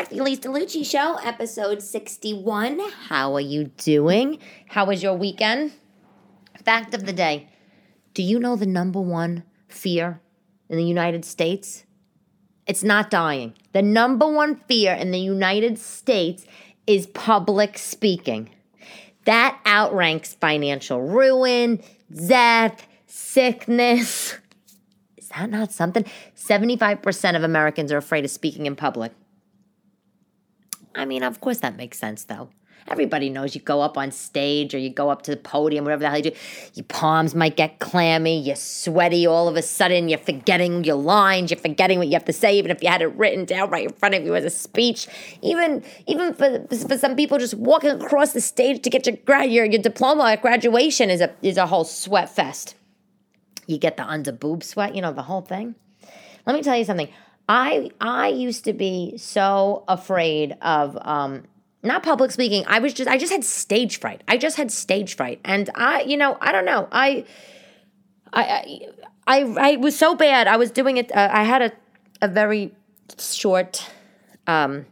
back to the Elyse DeLucci Show, episode 61. How are you doing? How was your weekend? Fact of the day Do you know the number one fear in the United States? It's not dying. The number one fear in the United States is public speaking. That outranks financial ruin, death, sickness. Is that not something? 75% of Americans are afraid of speaking in public. I mean, of course that makes sense though. Everybody knows you go up on stage or you go up to the podium, whatever the hell you do. Your palms might get clammy, you're sweaty all of a sudden, you're forgetting your lines, you're forgetting what you have to say, even if you had it written down right in front of you as a speech. Even even for, for some people, just walking across the stage to get your your, your diploma at graduation is a is a whole sweat fest. You get the under boob sweat, you know, the whole thing. Let me tell you something. I I used to be so afraid of um, not public speaking. I was just I just had stage fright. I just had stage fright, and I you know I don't know I I I I, was so bad. I was doing it. Uh, I had a a very short um,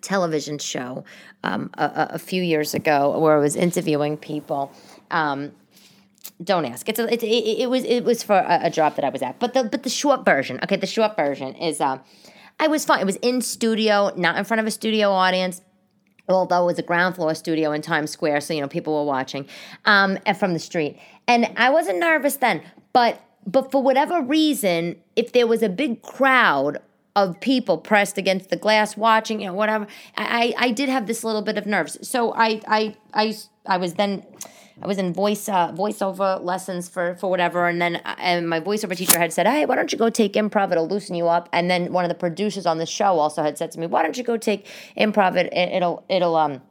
television show um, a, a, few years ago where I was interviewing people. Um, don't ask. It's a, it, it, it was it was for a, a, job that I was at. But the but the short version, okay, the short version is uh, I was fine. It was in studio, not in front of a studio audience. Although it was a ground floor studio in Times Square, so you know people were watching um, from the street, and I wasn't nervous then. But but for whatever reason, if there was a big crowd of people pressed against the glass watching, you know, whatever, I I did have this little bit of nerves. So I I I I was then I was in voice uh, voiceover lessons for for whatever, and then uh, and my voiceover teacher had said, "Hey, why don't you go take improv? It'll loosen you up." And then one of the producers on the show also had said to me, "Why don't you go take improv? It, it'll it'll um."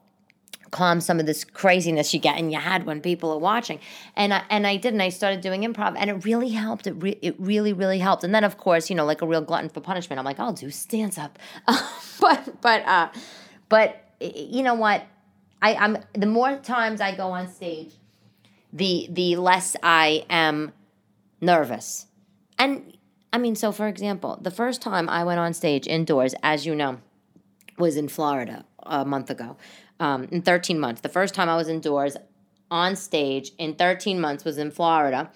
calm some of this craziness you get in your head when people are watching. And I, and I did, and I started doing improv, and it really helped. It, re- it really, really helped. And then, of course, you know, like a real glutton for punishment, I'm like, I'll do stands up. but, but, uh, but you know what? I, I'm the more times I go on stage, the the less I am nervous. And I mean, so for example, the first time I went on stage indoors, as you know, was in Florida a month ago. Um, in 13 months. The first time I was indoors on stage in 13 months was in Florida,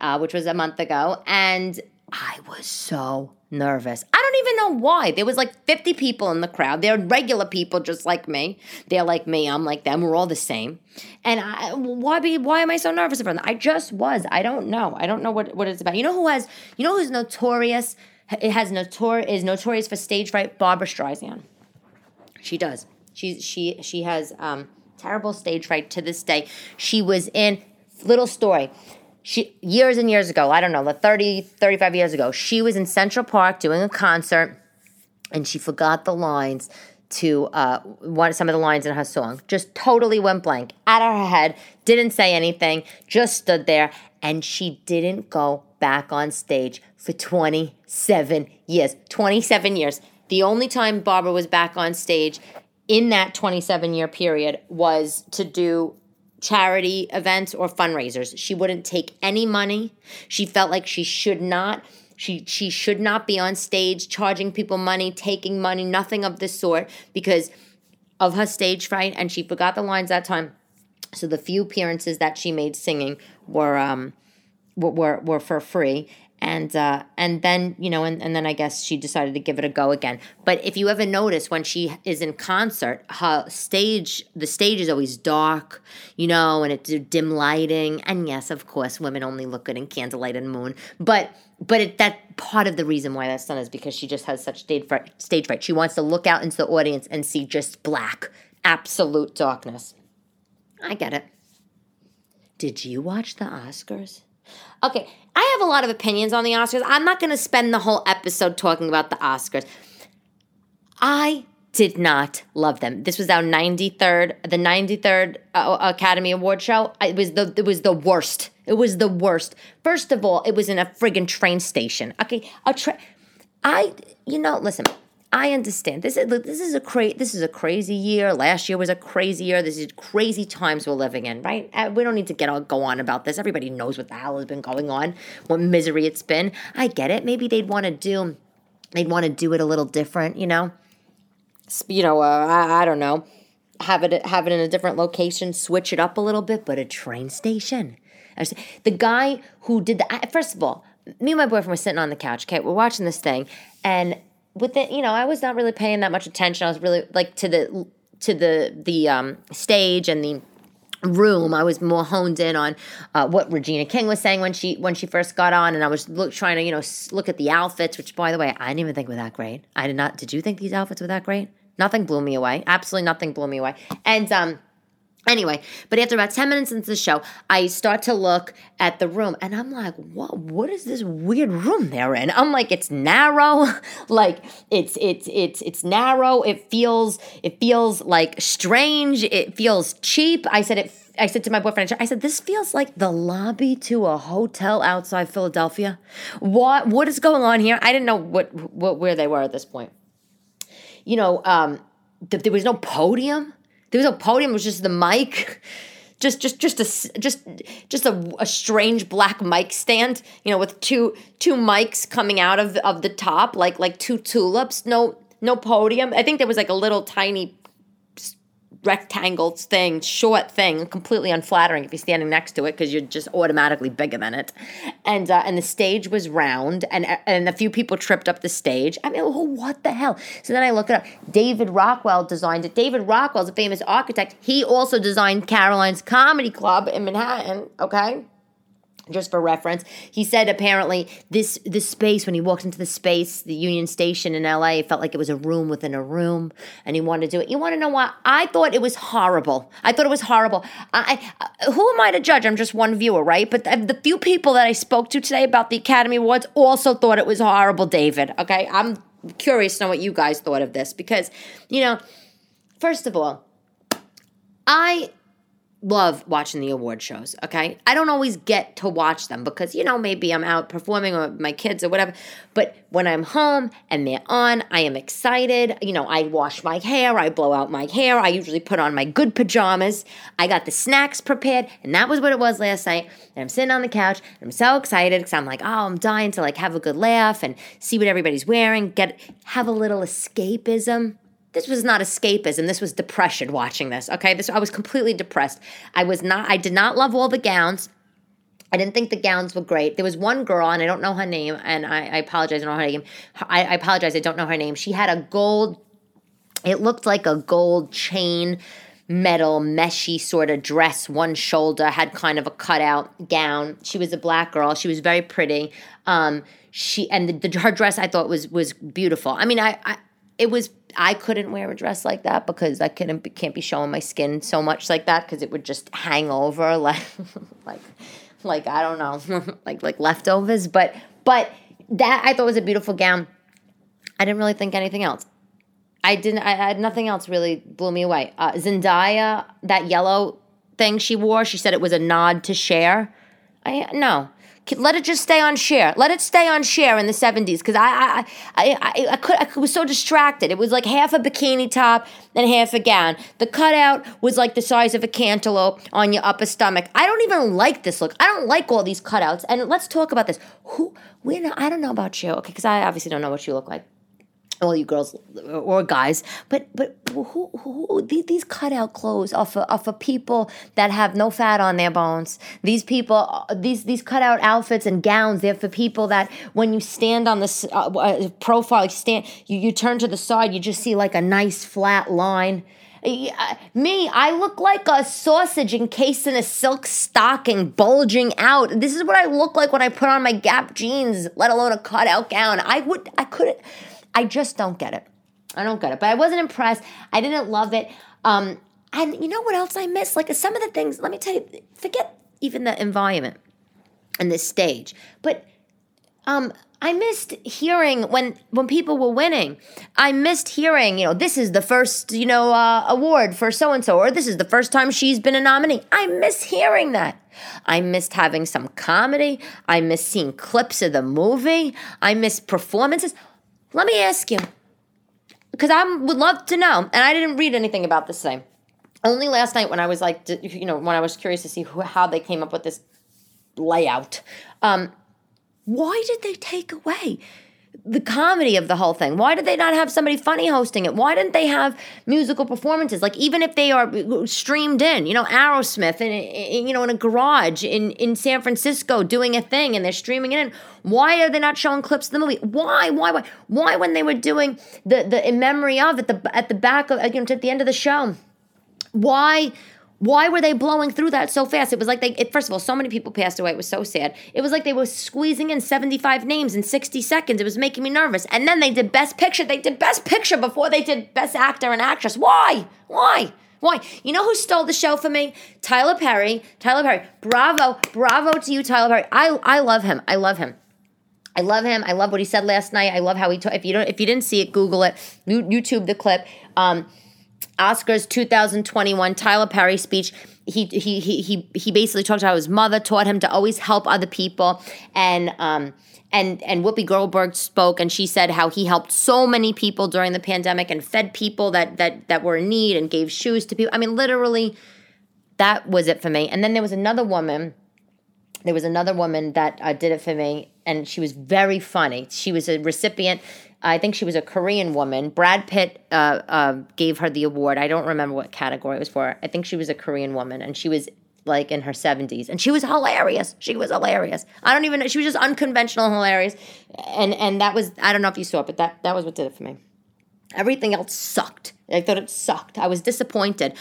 uh, which was a month ago. And I was so nervous. I don't even know why. There was like 50 people in the crowd. They're regular people just like me. They're like me. I'm like them. We're all the same. And I, why be why am I so nervous about that? I just was. I don't know. I don't know what, what it's about. You know who has you know who's notorious? It has notor is notorious for stage fright, Barbra Streisand. She does. She's she she has um terrible stage fright to this day. She was in little story she years and years ago, I don't know, like 30, 35 years ago, she was in Central Park doing a concert and she forgot the lines to uh, one some of the lines in her song. Just totally went blank out of her head, didn't say anything, just stood there, and she didn't go back on stage for 27 years. 27 years. The only time Barbra was back on stage in that 27 year period was to do charity events or fundraisers. She wouldn't take any money. She felt like she should not. She she should not be on stage charging people money, taking money, nothing of the sort because of her stage fright and she forgot the lines that time. So the few appearances that she made singing were um were were for free and uh, and then you know and, and then i guess she decided to give it a go again. But if you ever notice when she is in concert her stage the stage is always dark you know and it's dim lighting. And yes of course women only look good in candlelight and moon. But but it, that part of the reason why that's done is because she just has such stage fright, stage fright. She wants to look out into the audience and see just black absolute darkness. I get it. Did you watch the oscars Okay, I have a lot of opinions on the Oscars. I'm not going to spend the whole episode talking about the Oscars. I did not love them. This was our 93rd, the 93rd uh, Academy Award show. It was the it was the worst. It was the worst. First of all, it was in a friggin' train station. Okay, a train. I you know, listen. I understand. This is this is a cra- this is a crazy year. Last year was a crazy year. This is crazy times we're living in, right? Uh, we don't need to get all go on about this. Everybody knows what the hell has been going on, what misery it's been. I get it. Maybe they'd want to do they'd want to do it a little different, you know. you know, uh, I, I don't know, have it have it in a different location, switch it up a little bit, but a train station. The guy who did the first of all, me and my boyfriend were sitting on the couch. Okay, we're watching this thing, and with it, you know, I was not really paying that much attention. I was really like to the to the the um, stage and the room. I was more honed in on uh, what regina king was saying when she when she first got on. And i was look, trying to you know look at the outfits which by the way i didn't even think were that great. I did not did you think these outfits were that great? Nothing blew me away. Absolutely nothing blew me away. And um Anyway, but after about 10 minutes into the show, I start to look at the room and I'm like, what what is this weird room they're in? I'm like, it's narrow, like it's it's it's it's narrow. It feels it feels like strange. It feels cheap. I said it I said to my boyfriend, I said, this feels like the lobby to a hotel outside Philadelphia. What what is going on here? I didn't know what what where they were at this point. You know, um, th- there was no podium there was a podium, it was just the mic. Just, just, just a, just, just a, a strange black mic stand, you know, with two, two mics coming out of of the top, like, like two tulips. No, no podium. I think there was like a little tiny rectangle thing, short thing, completely unflattering if you're standing next to it because you're just automatically bigger than it. And uh, and the stage was round, and and a few people tripped up the stage. I mean, oh, what the hell? So then I look it up. David Rockwell designed it. David Rockwell is a famous architect. He also designed Caroline's Comedy Club in Manhattan. Okay just for reference he said apparently this this space when he walked into the space the union station in la felt like it was a room within a room and he wanted to do it. You want to know why? I thought it was horrible. I thought it was horrible. I, I uh, who am i to judge? I'm just one viewer right? But the, the few people that i spoke to today about the academy awards also thought it was horrible david okay? I'm curious to know what you guys thought of this because you know first of all i love watching the award shows, okay? I don't always get to watch them because, you know, maybe I'm out performing with my kids or whatever. But when I'm home and they're on, I am excited. You know, I wash my hair, I blow out my hair, I usually put on my good pajamas. I got the snacks prepared, and that was what it was last night. And I'm sitting on the couch, and I'm so excited because I'm like, oh, I'm dying to like have a good laugh and see what everybody's wearing, get have a little escapism this was not escapism this was depression watching this okay this i was completely depressed i was not i did not love all the gowns I didn't think the gowns were great. There was one girl, and I don't know her name, and I, I apologize. I don't know her name. I, I apologize. I don't know her name. She had a gold. It looked like a gold chain metal meshy sort of dress one shoulder had kind of a cutout gown she was a black girl she was very pretty um she and the, the, her dress i thought was was beautiful i mean I, I it was I couldn't wear a dress like that because I couldn't be, can't be showing my skin so much like that because it would just hang over like like like I don't know like like leftovers. But but that I thought was a beautiful gown. I didn't really think anything else. I didn't. I had nothing else really blew me away. Uh, Zendaya, that yellow thing she wore, she said it was a nod to Cher. I no, let it just stay on Cher. Let it stay on Cher in the 70s because I I, I, I, I, could, I was so distracted. It was like half a bikini top and half a gown. The cutout was like the size of a cantaloupe on your upper stomach. I don't even like this look. I don't like all these cutouts. And let's talk about this. Who, we, I don't know about you, okay, because I obviously don't know what you look like all you girls or guys, but but who, who these cutout clothes are for, are for people that have no fat on their bones. These people, these these cutout outfits and gowns, they're for people that when you stand on the uh, uh, profile, you stand, you, you turn to the side, you just see like a nice flat line. Me, I look like a sausage encased in a silk stocking, bulging out. This is what I look like when I put on my Gap jeans, let alone a cutout gown. I would, I couldn't. I just don't get it. I don't get it. But I wasn't impressed. I didn't love it. Um, and you know what else I missed? Like some of the things, let me tell you, forget even the environment and the stage. But um, I missed hearing when when people were winning. I missed hearing, you know, this is the first, you know, uh, award for so and so, or this is the first time she's been a nominee. I miss hearing that. I missed having some comedy. I missed seeing clips of the movie. I missed performances. Let me ask you, because I would love to know, and I didn't read anything about this thing. Only last night when I was like, you know, when I was curious to see who, how they came up with this layout. Um, why did they take away the comedy of the whole thing. Why did they not have somebody funny hosting it? Why didn't they have musical performances? Like even if they are streamed in, you know, Aerosmith in you know in a garage in in San Francisco doing a thing and they're streaming it in. Why are they not showing clips of the movie? Why? Why? Why? Why when they were doing the the in memory of at the at the back of you know, at the end of the show? Why? Why were they blowing through that so fast? It was like they, it, first of all, so many people passed away. It was so sad. It was like they were squeezing in 75 names in 60 seconds. It was making me nervous. And then they did Best Picture. They did Best Picture before they did Best Actor and Actress. Why? Why? Why? You know who stole the show for me? Tyler Perry. Tyler Perry. Bravo. Bravo to you, Tyler Perry. I, I love him. I love him. I love him. I love what he said last night. I love how he. if you don't, if you didn't see it, Google it. YouTube the clip. Um, Oscars 2021 Tyler Perry speech. He he he he he basically talked about how his mother taught him to always help other people, and um and and Whoopi Goldberg spoke, and she said how he helped so many people during the pandemic and fed people that that that were in need and gave shoes to people. I mean, literally, that was it for me. And then there was another woman. There was another woman that uh, did it for me, and she was very funny. She was a recipient I think she was a Korean woman. Brad Pitt uh, uh, gave her the award. I don't remember what category it was for. I think she was a Korean woman, and she was like in her 70s and she was hilarious. She was hilarious. I don't even know. She was just unconventional hilarious. And and that was i don't know if you saw it but that that was what did it for me. Everything else sucked. I thought it sucked. I was disappointed.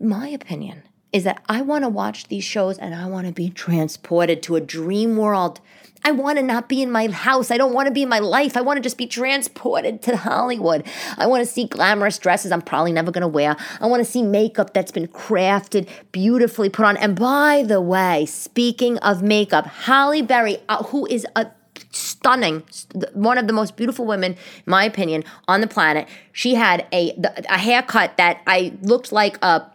My opinion is that i want to watch these shows and i want to be transported to a dream world I want to not be in my house. I don't want to be in my life. I want to just be transported to Hollywood. I want to see glamorous dresses I'm probably never going to wear. I want to see makeup that's been crafted, beautifully put on. And by the way, speaking of makeup, Halle Berry, uh, who is a stunning one of the most beautiful women in my opinion on the planet she had a a haircut that i looked like a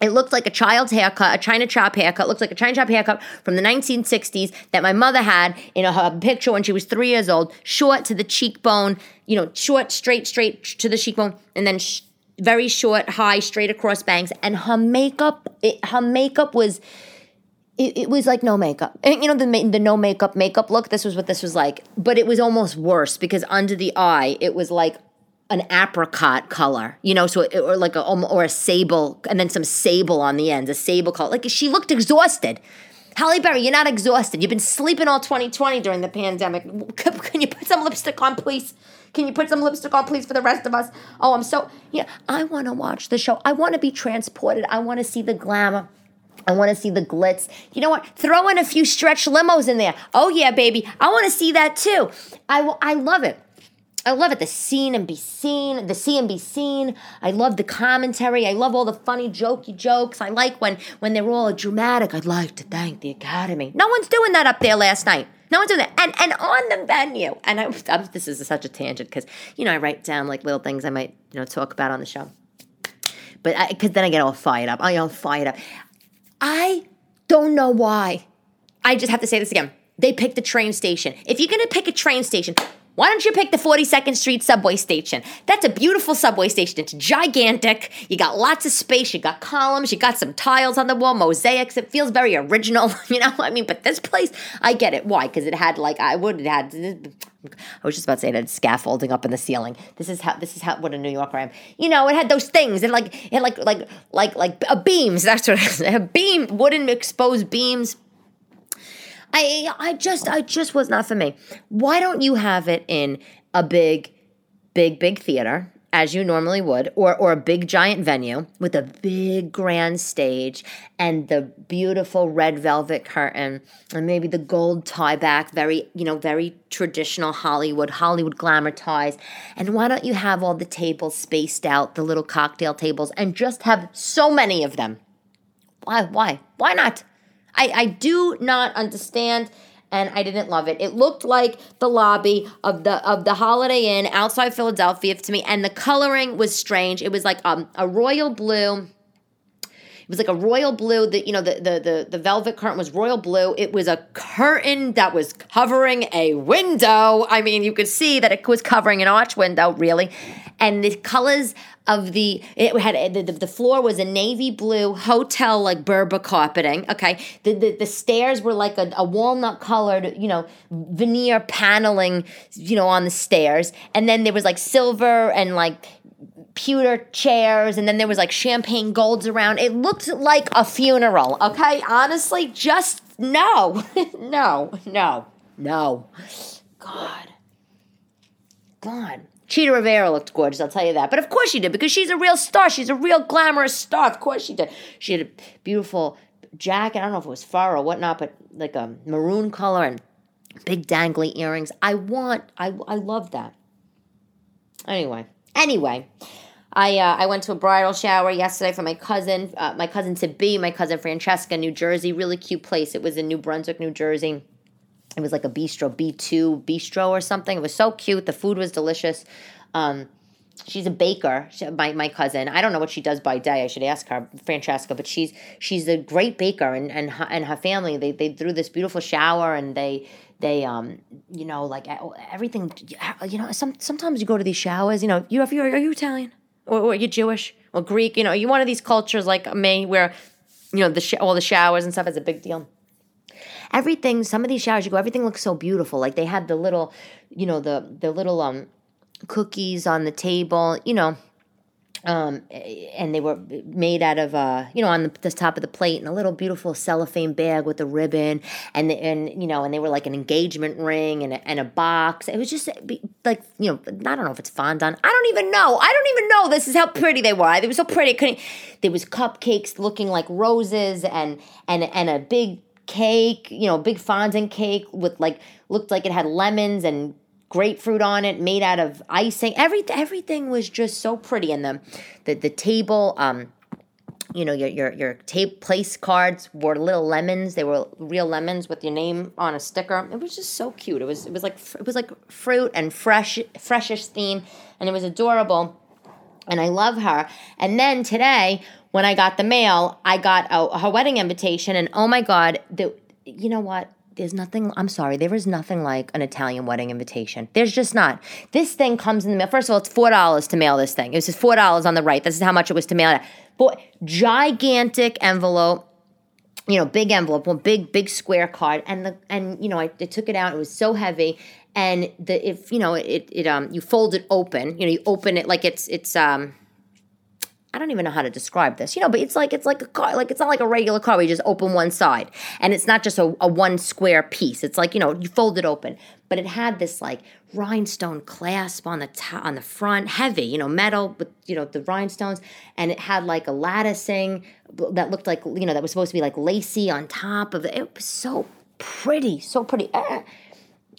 it looked like a child's haircut, a China chop haircut. It looks like a China chop haircut from the 1960s that my mother had in a, a picture when she was three years old. Short to the cheekbone, you know, short, straight, straight to the cheekbone, and then sh- very short, high, straight across bangs. And her makeup, it, her makeup was. It, it, was like no makeup. And, you know the the no makeup makeup look. This was what this was like, but it was almost worse because under the eye, it was like an apricot color, you know, so it, or like a or a sable, and then some sable on the ends, a sable color. Like she looked exhausted. Halle Berry, you're not exhausted. You've been sleeping all 2020 during the pandemic. Can you put some lipstick on, please? Can you put some lipstick on, please, for the rest of us? Oh, I'm so yeah. I want to watch the show. I want to be transported. I want to see the glamour. I want to see the glitz. You know what? Throw in a few stretch limos in there. Oh yeah, baby. I want to see that too. I I love it. I love it. The scene and be seen, the see and be seen. I love the commentary. I love all the funny jokey jokes. I like when when they're all dramatic. I'd like to thank the Academy. No one's doing that up there last night. No one's doing that. And and on the venue. And I, I'm, this is such a tangent because you know I write down like little things I might you know talk about on the show. But because then I get all fired up. I get all fired up. I don't know why. I just have to say this again. They picked the train station. If you're gonna pick a train station, why don't you pick the 42nd Street subway station? That's a beautiful subway station. It's gigantic. You got lots of space. You got columns. You got some tiles on the wall, mosaics. It feels very original, you know. I mean, but this place, I get it. Why? Because it had like I would it had. I was just about to say it had scaffolding up in the ceiling. This is how this is how what a New Yorker I am. You know, it had those things and like it had like like like like uh, beams. That's what it is. beam wooden exposed beams I I just I just was not for me. Why don't you have it in a big, big, big theater? As you normally would, or or a big giant venue with a big grand stage and the beautiful red velvet curtain and maybe the gold tie back, very you know very traditional Hollywood Hollywood glamour ties. And why don't you have all the tables spaced out, the little cocktail tables, and just have so many of them? Why why why not? I, I do not understand and I didn't love it. It looked like the lobby of the of the Holiday Inn outside Philadelphia to me, and the coloring was strange. It was like um, a royal blue. It was like a royal blue. The you know the, the the the velvet curtain was royal blue. It was a curtain that was covering a window. I mean, you could see that it was covering an arch window, really. and the colors of the it had the, the floor was a navy blue hotel like Berber carpeting. Okay, the the, the stairs were like a, a walnut colored, you know, veneer paneling, you know, on the stairs, and then there was like silver and like pewter chairs and then there was like champagne golds around. It looked like a funeral okay? Honestly just no no no no. God. God Chita Rivera looked gorgeous, I'll tell you that. But of course she did, because she's a real star. She's a real glamorous star. Of course she did. She had a beautiful jacket. I don't know if it was fur or whatnot, but like a maroon color and big dangly earrings. I want, I, I love that. Anyway, anyway, I uh, I went to a bridal shower yesterday for my cousin, uh, my cousin to be, my cousin Francesca, New Jersey. Really cute place. It was in New Brunswick, New Jersey. It was like a bistro, B2 bistro or something. It was so cute. The food was delicious. Um, she's a baker she, my, my cousin i don't know what she does by day i should ask her francesca but she's she's a great baker and and, and her family they, they threw this beautiful shower and they they um you know like everything you know some sometimes you go to these showers you know you have you are you italian or, or you're jewish or greek you know you're one of these cultures like me where you know the sh- all the showers and stuff is a big deal everything some of these showers you go everything looks so beautiful. Like they had the little you know the the little um cookies on the table you know um, and they were made out of uh, you know on the, the, top of the plate in a little beautiful cellophane bag with a ribbon and the, and you know and they were like an engagement ring and a, and a box. It was just like you know I don't know if it's fondant. I don't even know. I don't even know this is how pretty they were. They were so pretty. Couldn't there was cupcakes looking like roses and and and a big cake, you know, big fondant cake with like looked like it had lemons and grapefruit on it, made out of icing. Every everything was just so pretty, and the the, the table, um, you know, your your your tape place cards were little lemons. They were real lemons with your name on a sticker. It was just so cute. It was it was like it was like fruit and fresh freshish theme, and it was adorable. And I love her. And then today when I got the mail, I got a, her wedding invitation, and oh my God, the, you know what? There's nothing, I'm sorry, there is nothing like an Italian wedding invitation. There's just not. This thing comes in the mail. First of all, it's $4 to mail this thing. It was just $4 on the right. This is how much it was to mail it. But gigantic envelope you know, big envelope, one big, big square card, and the and you know, I, I, took it out. It was so heavy, and the if you know it it um you fold it open, you know, you open it like it's it's um I don't even know how to describe this, you know, but it's like it's like a car, like it's not like a regular car you just open one side, and it's not just a, a one square piece. It's like you know you fold it open, but it had this like rhinestone clasp on the top, on the front, heavy, you know, metal with you know the rhinestones, and it had like a latticing that looked like you know that was supposed to be like lacy on top of it. It was so pretty, so pretty. Eh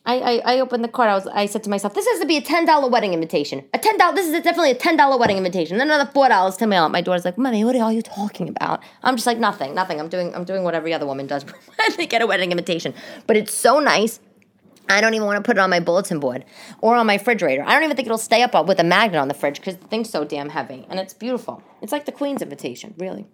I, I, I opened the card. I was I said to myself, this has to be a ten dollar wedding invitation. A ten dollar. This is definitely a ten dollar wedding invitation. Then another four dollars to mail it. My daughter's like, "Mommy, what are you talking about?" I'm just like, nothing, nothing. I'm doing I'm doing what every other woman does when they get a wedding invitation. But it's so nice. I don't even want to put it on my bulletin board or on my refrigerator. I don't even think it'll stay up with a magnet on the fridge because the thing's so damn heavy and it's beautiful. It's like the Queen's invitation, really.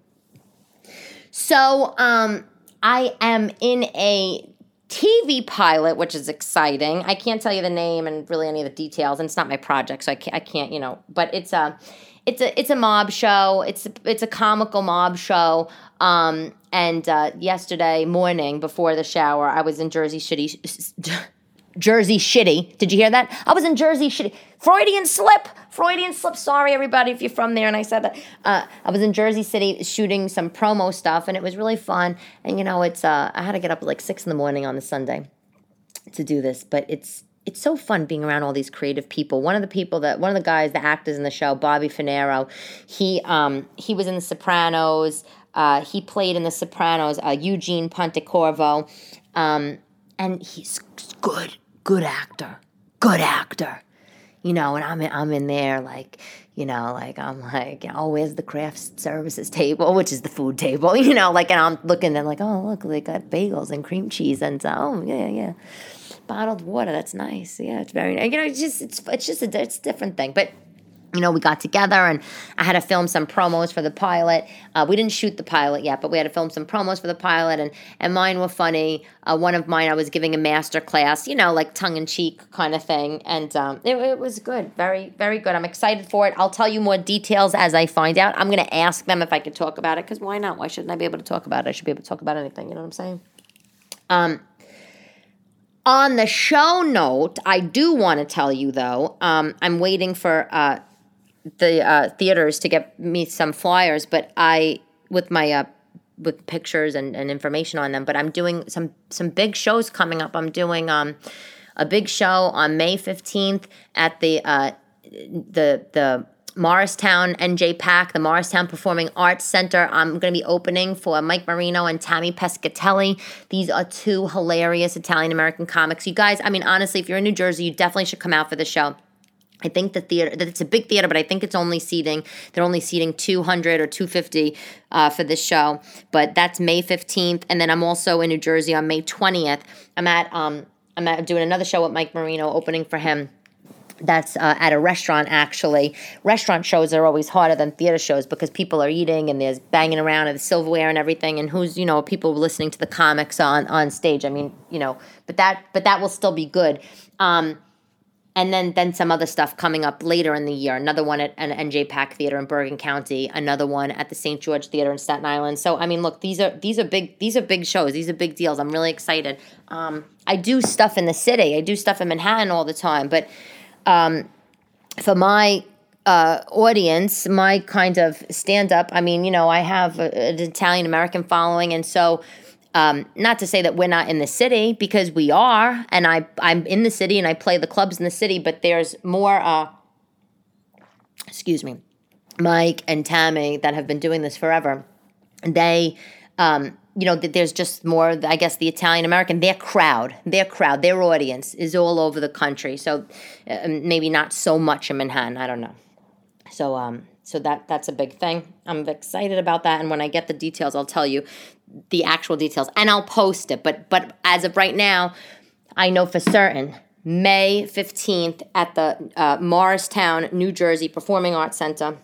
So um, I am in a TV pilot, which is exciting. I can't tell you the name and really any of the details, and it's not my project, so I can't, I can't you know. But it's a, it's a, it's a mob show. It's a, it's a comical mob show. Um, and uh, yesterday morning before the shower, I was in Jersey City, Jersey Shitty. Did you hear that? I was in Jersey Shitty. Freudian slip. Freudian slip. Sorry, everybody, if you're from there and I said that. Uh, I was in Jersey City shooting some promo stuff, and it was really fun. And you know, it's uh, I had to get up at like six in the morning on the Sunday to do this, but it's it's so fun being around all these creative people. One of the people that one of the guys, the actors in the show, Bobby Funaro, he um, he was in The Sopranos. Uh, he played in The Sopranos. Uh, Eugene Pontecorvo, um, and he's good good actor, good actor. You know, and I'm in, I'm in there like, you know, like I'm like, oh, where's the craft services table, which is the food table, you know, like, and I'm looking and like, oh, look, they got bagels and cream cheese and so, oh, yeah, yeah, bottled water, that's nice, yeah, it's very, you know, it's just, it's, it's just a, it's a different thing, but you know, we got together and I had to film some promos for the pilot. Uh, we didn't shoot the pilot yet, but we had to film some promos for the pilot, and and mine were funny. Uh, one of mine, I was giving a master class, you know, like tongue in cheek kind of thing, and um, it, it was good, very very good. I'm excited for it. I'll tell you more details as I find out. I'm gonna ask them if I could talk about it because why not? Why shouldn't I be able to talk about it? I should be able to talk about anything. You know what I'm saying? Um. On the show note, I do want to tell you though, um, I'm waiting for uh, the uh, theaters to get me some flyers, but I with my uh, with pictures and, and information on them. But I'm doing some some big shows coming up. I'm doing um a big show on May fifteenth at the uh, the the Morristown NJ PAC, the Morristown Performing Arts Center. I'm going to be opening for Mike Marino and Tammy Pescatelli. These are two hilarious Italian American comics. You guys, I mean, honestly, if you're in New Jersey, you definitely should come out for the show. I think the theater that it's a big theater, but I think it's only seating. They're only seating 200 or 250 uh, for this show. But that's May 15th, and then I'm also in New Jersey on May 20th. I'm at um I'm at doing another show with Mike Marino, opening for him. That's uh, at a restaurant, actually. Restaurant shows are always harder than theater shows because people are eating and there's banging around and the silverware and everything. And who's, you know, people listening to the comics on, on stage. I mean, you know, but that, but that will still be good. Um, and then then some other stuff coming up later in the year. Another one at an NJ PAC Theater in Bergen County. Another one at the St. George Theater in Staten Island. So I mean, look, these are these are big these are big shows. These are big deals. I'm really excited. Um, I do stuff in the city. I do stuff in Manhattan all the time. But um, for my uh, audience, my kind of stand up, I mean, you know, I have a, an Italian American following, and so um, not to say that we're not in the city because we are, and I I'm in the city and I play the clubs in the city, but there's more. Uh, excuse me, Mike and Tammy that have been doing this forever. They, um, you know, there's just more. I guess the Italian American, their crowd, their crowd, their audience is all over the country. So uh, maybe not so much in Manhattan. I don't know. So um, so that that's a big thing. I'm excited about that, and when I get the details, I'll tell you the actual details, and I'll post it. But but as of right now, I know for certain May fifteenth at the uh, Morristown, New Jersey Performing Arts Center.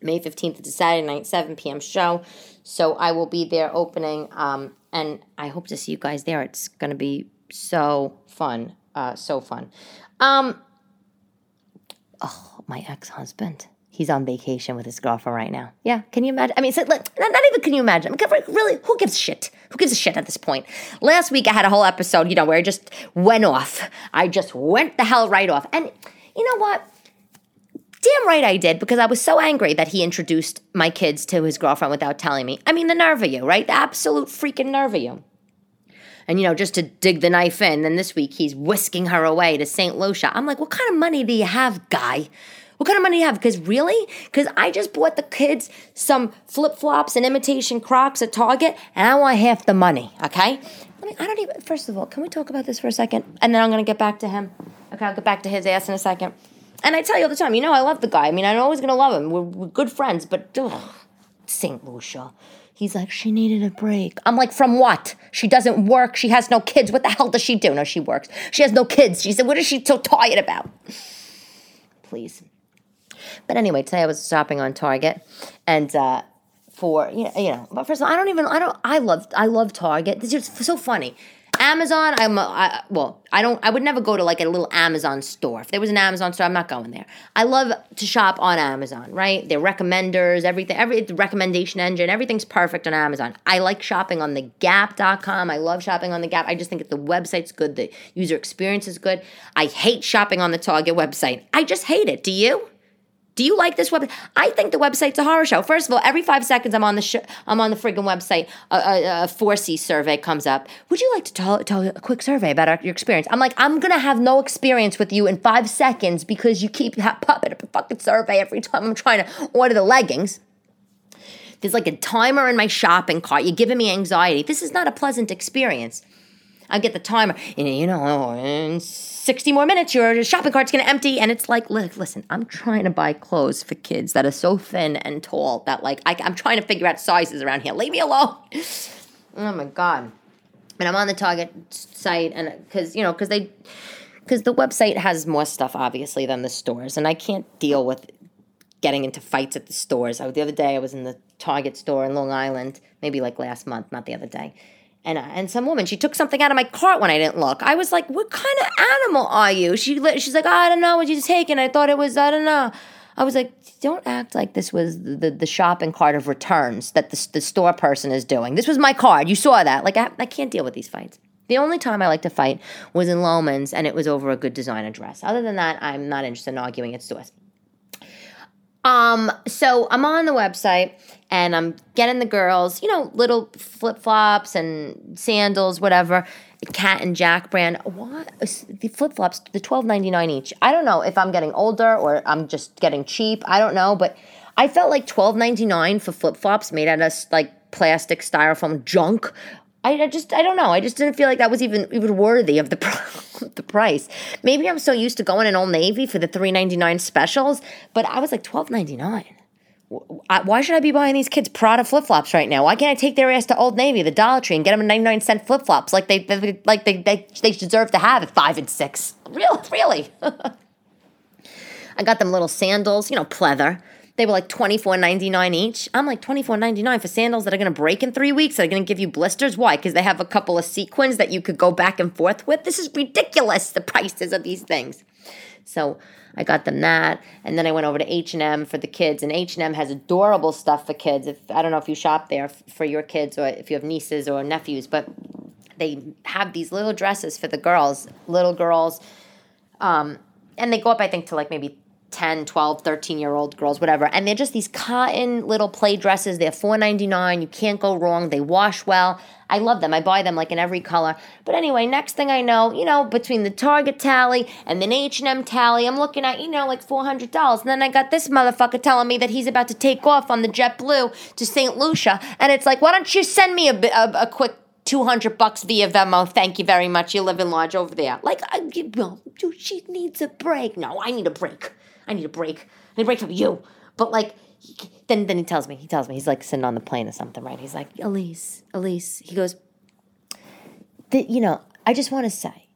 May fifteenth, it's a Saturday night, seven p.m. show. So I will be there opening, um, and I hope to see you guys there. It's going to be so fun, uh, so fun. Um, oh, my ex husband he's on vacation with his girlfriend right now. Yeah, can you imagine? I mean, so, not, not even can you imagine? I mean, really, who gives a shit? Who gives a shit at this point? Last week I had a whole episode, you know, where I just went off. I just went the hell right off. And you know what? Damn right I did because I was so angry that he introduced my kids to his girlfriend without telling me. I mean, the nerve of you, right? The absolute freaking nerve of you. And, you know, just to dig the knife in, then this week he's whisking her away to St. Lucia. I'm like, what kind of money do you have, guy? What kind of money do you have? Because really? Because I just bought the kids some flip flops and imitation Crocs at Target, and I want half the money. Okay? I mean, I don't even. First of all, can we talk about this for a second? And then I'm gonna get back to him. Okay, I'll get back to his ass in a second. And I tell you all the time, you know, I love the guy. I mean, I'm always gonna love him. We're, we're good friends, but ugh, St. Lucia. He's like, she needed a break. I'm like, from what? She doesn't work. She has no kids. What the hell does she do? No, she works. She has no kids. She said, what is she so tired about? Please. But anyway, today I was shopping on Target, and uh, for you know, you know, but first of all, I don't even I don't I love I love Target. This is so funny. Amazon, I'm I, well, I don't I would never go to like a little Amazon store. If there was an Amazon store, I'm not going there. I love to shop on Amazon, right? Their recommenders, everything, every the recommendation engine, everything's perfect on Amazon. I like shopping on the gap.com. I love shopping on the Gap. I just think that the website's good, the user experience is good. I hate shopping on the Target website. I just hate it. Do you? Do you like this website? I think the website's a horror show. First of all, every five seconds I'm on the sh- I'm on the friggin' website. A, a, a ForeSee survey comes up. Would you like to tell, tell a quick survey about our, your experience? I'm like, I'm gonna have no experience with you in five seconds because you keep popping up a fucking survey every time I'm trying to order the leggings. There's like a timer in my shopping cart. You're giving me anxiety. This is not a pleasant experience. I get the timer, and you know, in 60 more minutes, your shopping cart's gonna empty. And it's like, listen, I'm trying to buy clothes for kids that are so thin and tall that, like, I, I'm trying to figure out sizes around here. Leave me alone. Oh my God. And I'm on the Target site, and because, you know, because they, because the website has more stuff, obviously, than the stores. And I can't deal with getting into fights at the stores. I, the other day I was in the Target store in Long Island, maybe like last month, not the other day. And, and some woman, she took something out of my cart when I didn't look. I was like, "What kind of animal are you?" She she's like, oh, "I don't know what you taking. I thought it was I don't know." I was like, "Don't act like this was the, the shopping cart of returns that the, the store person is doing. This was my card. You saw that. Like I, I can't deal with these fights." The only time I like to fight was in Loehmann's, and it was over a good designer dress. Other than that, I'm not interested in arguing at stores. Um, so I'm on the website and I'm getting the girls, you know, little flip flops and sandals, whatever. Cat and Jack brand. What the flip flops? The twelve ninety nine each. I don't know if I'm getting older or I'm just getting cheap. I don't know, but I felt like twelve ninety nine for flip flops made out of like plastic styrofoam junk I, I just I don't know. I just didn't feel like that was even even worthy of the the price. Maybe I'm so used to going in Old Navy for the three ninety nine specials, but I was like twelve ninety nine. Why should I be buying these kids Prada flip flops right now? Why can't I take their ass to Old Navy, the Dollar Tree, and get them a ninety nine cent flip flops like they, they like they, they they deserve to have at five and six? Real, really. I got them little sandals, you know, pleather. They were like twenty four ninety nine each. I'm like twenty four ninety nine for sandals that are going to break in three weeks. That are going to give you blisters. Why? Because they have a couple of sequins that you could go back and forth with. This is ridiculous. The prices of these things. So I got them that, and then I went over to H and M for the kids. And H and M has adorable stuff for kids. If I don't know if you shop there for your kids or if you have nieces or nephews, but they have these little dresses for the girls, little girls, um, and they go up I think to like maybe 10 12 13 year old girls whatever and they're just these cotton little play dresses they're 4.99 you can't go wrong they wash well i love them i buy them like in every color but anyway next thing i know you know between the target tally and the h&m tally i'm looking at you know like $400 and then i got this motherfucker telling me that he's about to take off on the JetBlue to st lucia and it's like why don't you send me a, a, a quick 200 bucks via Venmo. Thank you very much. You live in Lodge over there. Like, I, well, dude, she needs a break. No, I need a break. I need a break. I need a break from you. But like, then then he tells me, he tells me, he's like sitting on the plane or something, right? He's like, Elyse, Elyse. He goes, you know, I just want to say,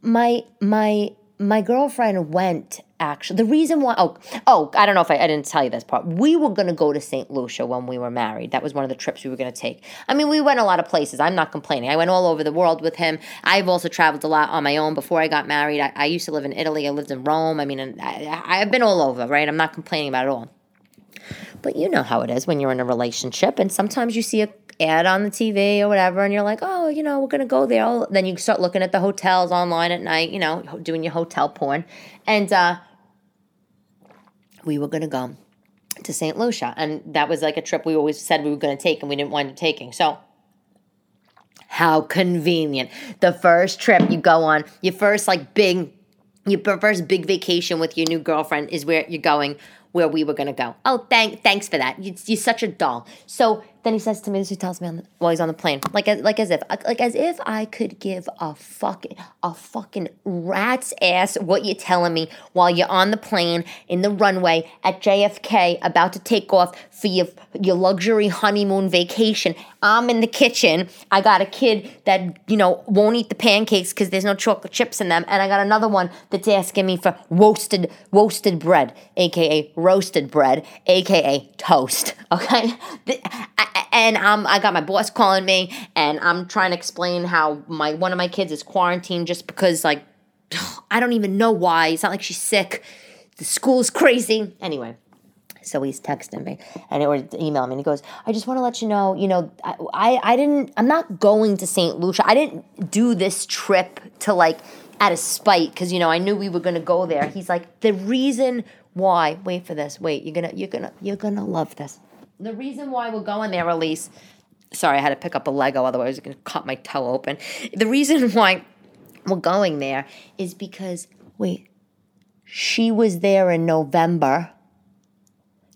my my my girlfriend went actually the reason why oh oh i don't know if i, I didn't tell you this part. We were going to go to st lucia when we were married. That was one of the trips we were going to take. I mean we went a lot of places. I'm not complaining. I went all over the world with him. I've also traveled a lot on my own. Before i got married i, I used to live in italy. I lived in rome. I mean I, i've been all over right? I'm not complaining about it all. But you know how it is when you're in a relationship and sometimes you see a ad on the TV or whatever, and you're like, oh, you know, we're gonna go there. Then you start looking at the hotels online at night, you know, doing your hotel porn, and uh, we were gonna go to St. Lucia, and that was like a trip we always said we were gonna take, and we didn't wind up taking. So. How convenient. The first trip you go on, your first like big your first big vacation with your new girlfriend is where you're going where we were to go. Oh, thank, thanks for that. You, you're such a doll. So then he says to me, this he tells me on the, while he's on the plane, like as, like as if uh, like as if I could give a fucking a fucking rat's ass what you're telling me while you're on the plane in the runway at JFK about to take off for your your luxury honeymoon vacation. I'm in the kitchen. I got a kid that you know won't eat the pancakes because there's no chocolate chips in them, and I got another one that's asking me for roasted roasted bread, aka roasted bread, aka toast. Okay. I, and um, I got my boss calling me, and I'm trying to explain how my one of my kids is quarantined just because like I don't even know why. It's not like she's sick. The school's crazy. Anyway, so he's texting me and or email me and he goes, I just want to let you know, you know, I, I, I didn't, I'm not going to St. Lucia. I didn't do this trip to like out of spite because, you know, I knew we were going to go there. He's like, the reason why, wait for this, wait, you're going to, you're going to, you're going to love this. The reason why we're going there, Elyse, sorry, I had to pick up a Lego, otherwise I was going to cut my toe open. The reason why we're going there is because, wait, she was there in November,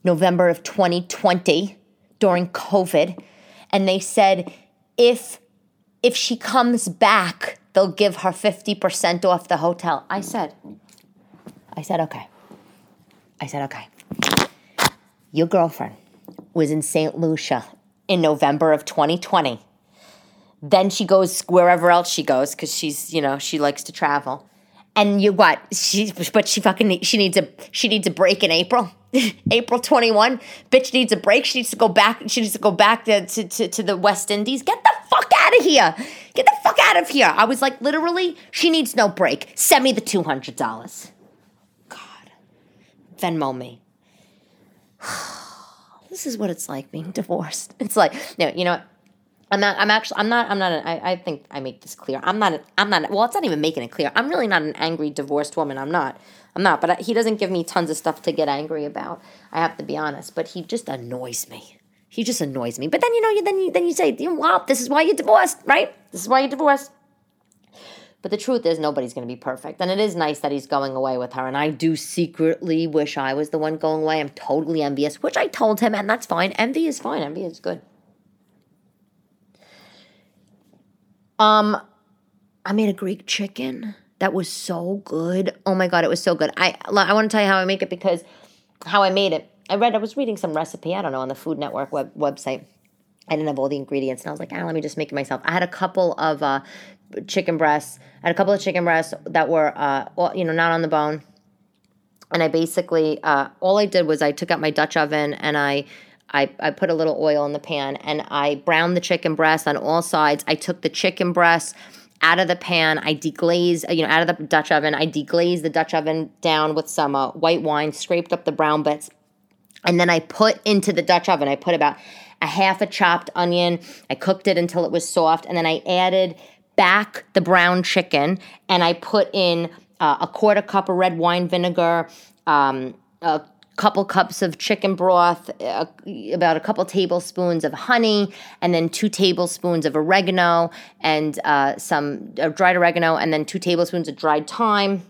November of 2020 during COVID, and they said if if she comes back, they'll give her 50% off the hotel. I said, I said, okay. I said, okay. Your girlfriend was in St. Lucia in November of 2020. Then she goes wherever else she goes because she's, you know, she likes to travel. And you what? She but she fucking she needs a she needs a break in April. April 21, bitch needs a break. She needs to go back. She needs to go back to, to, to, to the West Indies. Get the fuck out of here. Get the fuck out of here. I was like, literally, she needs no break. Send me the $200. God. Venmo me. this is what it's like being divorced. It's like, no, you know what? I'm not. I'm actually. I'm not. I'm not. An, I, I think I make this clear. I'm not. I'm not. Well, it's not even making it clear. I'm really not an angry divorced woman. I'm not. I'm not. But I, he doesn't give me tons of stuff to get angry about. I have to be honest. But he just annoys me. He just annoys me. But then you know, you then you then you say, "Wow, this is why you're divorced, right? This is why you're divorced." But the truth is, nobody's going to be perfect. And it is nice that he's going away with her. And I do secretly wish I was the one going away. I'm totally envious, which I told him, and that's fine. Envy is fine. Envy is good. Um, I made a Greek chicken that was so good. Oh my god, it was so good. I I want to tell you how I make it because how I made it. I read I was reading some recipe, I don't know, on the Food Network web, website. I didn't have all the ingredients and I was like, ah, let me just make it myself. I had a couple of uh, chicken breasts. I had a couple of chicken breasts that were uh, well, you know, not on the bone. And I basically uh, all I did was I took out my Dutch oven and I I, I put a little oil in the pan and I browned the chicken breast on all sides. I took the chicken breasts out of the pan. I deglaze, you know, out of the Dutch oven. I deglaze the Dutch oven down with some uh, white wine, scraped up the brown bits. And then I put into the Dutch oven, I put about a half a chopped onion. I cooked it until it was soft. And then I added back the brown chicken and I put in uh, a quarter cup of red wine vinegar, um, a couple cups of chicken broth, uh, about a couple tablespoons of honey, and then two tablespoons of oregano and uh, some uh, dried oregano, and then two tablespoons of dried thyme.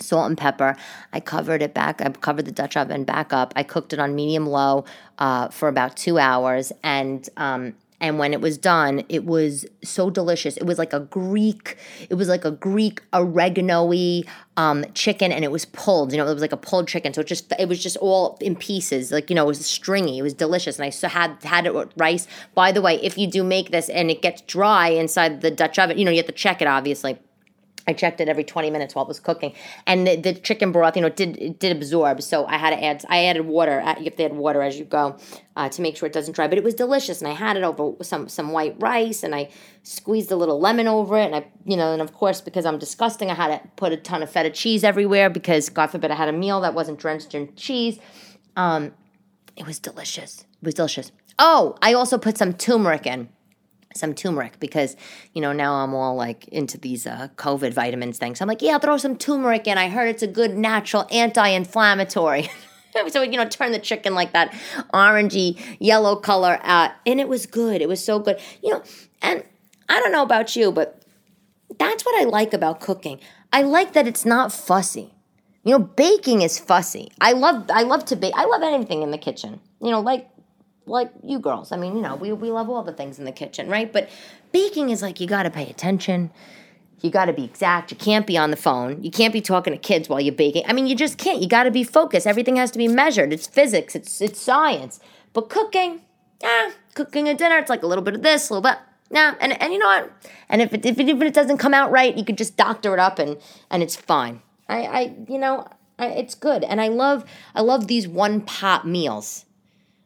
Salt and pepper. I covered it back. I covered the Dutch oven back up. I cooked it on medium low uh, for about two hours, and um, and when it was done it was so delicious. It was like a greek it was like a greek oregano-y um, chicken and it was pulled you know it was like a pulled chicken. So it just it was just all in pieces like you know it was stringy it was delicious. And i so had had it with rice. By the way if you do make this and it gets dry inside the dutch oven you know you have to check it obviously I checked it every 20 minutes while it was cooking, and the, the chicken broth, you know, did it did absorb. So I had to add, I added water. if they had water as you go uh, to make sure it doesn't dry. But it was delicious, and I had it over some some white rice, and I squeezed a little lemon over it, and I, you know, and of course because I'm disgusting, I had to put a ton of feta cheese everywhere because God forbid I had a meal that wasn't drenched in cheese. Um, it was delicious. It was delicious. Oh, I also put some turmeric in some turmeric because you know now I'm all like into these uh, COVID vitamins things. I'm like, yeah, I'll throw some turmeric in. I heard it's a good natural anti-inflammatory. so you know, turn the chicken like that orangey yellow color, uh, and it was good. It was so good. You know, and I don't know about you, but that's what I like about cooking. I like that it's not fussy. You know, baking is fussy. I love I love to bake. I love anything in the kitchen. You know, like like you girls. I mean, you know, we, we love all the things in the kitchen, right? But baking is like you got to pay attention. You got to be exact. You can't be on the phone. You can't be talking to kids while you're baking. I mean, you just can't. You got to be focused. Everything has to be measured. It's physics. It's it's science. But cooking, ah, cooking a dinner, it's like a little bit of this, a little bit. Nah, and and you know what? And if it, if it, if it doesn't come out right, you could just doctor it up and and it's fine. I I you know I, it's good. And I love I love these one pot meals.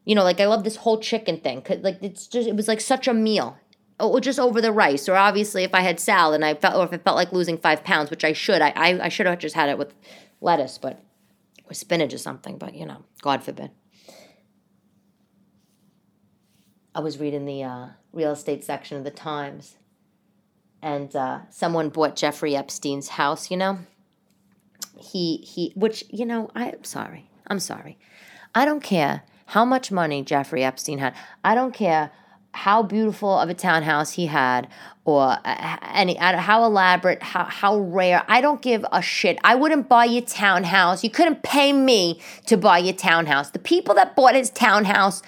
You know, like I love this whole chicken thing. Cause like it's just it was like such a meal. Or just over the rice, or obviously if I had salad and I felt, or if it felt like losing five pounds, which I should, I I, I should have just had it with lettuce, but or spinach or something. But you know, God forbid. I was reading the uh, real estate section of the Times, and uh, someone bought Jeffrey Epstein's house. You know, he he, which you know, I'm sorry, I'm sorry, I don't care how much money Jeffrey Epstein had. I don't care how beautiful of a townhouse he had or uh, any how elaborate how how rare i don't give a shit i wouldn't buy your townhouse you couldn't pay me to buy your townhouse the people that bought his townhouse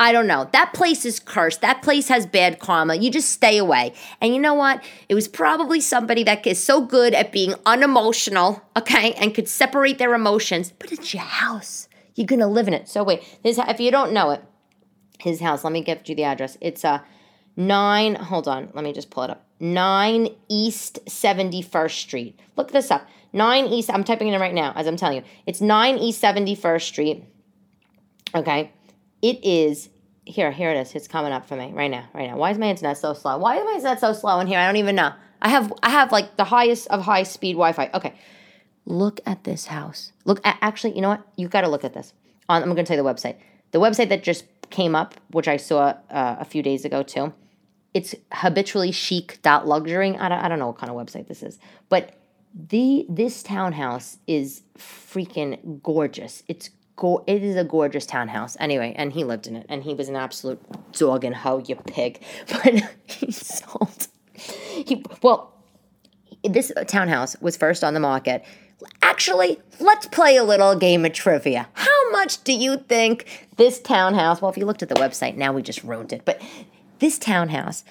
I don't know. That place is cursed. That place has bad karma. You just stay away. And you know what? It was probably somebody that is so good at being unemotional, okay, and could separate their emotions, but it's your house. You're gonna live in it. So wait, this if you don't know it, his house. Let me give you the address. It's a uh, nine. Hold on, let me just pull it up. Nine East Seventy First Street. Look this up. Nine East. I'm typing it in right now as I'm telling you. It's nine East Seventy First Street. Okay. It is here, here it is. It's coming up for me right now, right now. Why is my internet so slow? Why is my internet so slow in here? I don't even know. I have I have like the highest of high speed Wi-Fi. Okay. Look at this house. Look at actually, you know what? You've got to look at this. I'm going to tell you the website. The website that just came up, which I saw uh, a few days ago too. It's habitually chic luxury. I don't, I don't know what kind of website this is, but the this townhouse is freaking gorgeous. It's go- it is a gorgeous townhouse. Anyway, and he lived in it, and he was an absolute dog and hoe, you pig. But he sold. He well, this townhouse was first on the market. Actually, let's play a little game of trivia. How much do you think this townhouse? Well, if you looked at the website, now we just ruined it. But this townhouse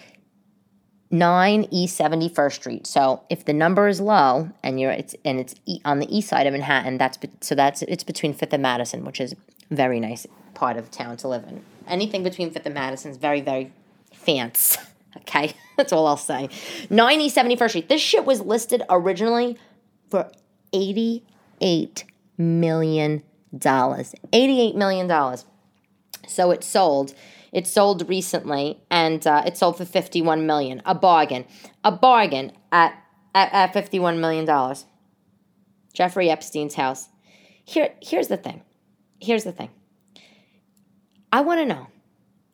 9 East 71st Street. So if the number is low and you're it's and it's on the east side of Manhattan, that's so that's it's between 5th and Madison, which is a very nice part of town to live in. Anything between 5th and Madison is very very fancy. Okay, that's all I'll say. 9 East 71st Street. This shit was listed originally for 88 million dollars. 88 million dollars. So it sold it sold recently, and uh, it sold for fifty-one million. A bargain, a bargain at at, at fifty-one million dollars. Jeffrey Epstein's house. Here, here's the thing. Here's the thing. I want to know.